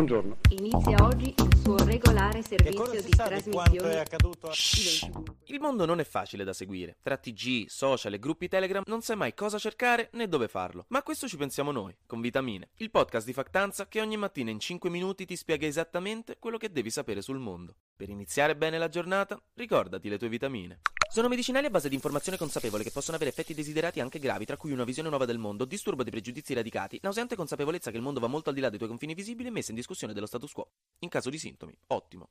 Buongiorno. Inizia oggi il suo regolare servizio di di trasmissione accaduto? a- Il mondo non è facile da seguire. Tra TG, social e gruppi Telegram non sai mai cosa cercare né dove farlo. Ma a questo ci pensiamo noi, con Vitamine, il podcast di Factanza che ogni mattina in 5 minuti ti spiega esattamente quello che devi sapere sul mondo. Per iniziare bene la giornata, ricordati le tue vitamine. Sono medicinali a base di informazione consapevole che possono avere effetti desiderati anche gravi, tra cui una visione nuova del mondo, disturbo di pregiudizi radicati, nauseante consapevolezza che il mondo va molto al di là dei tuoi confini visibili e messa in discussione dello status quo. In caso di sintomi, ottimo.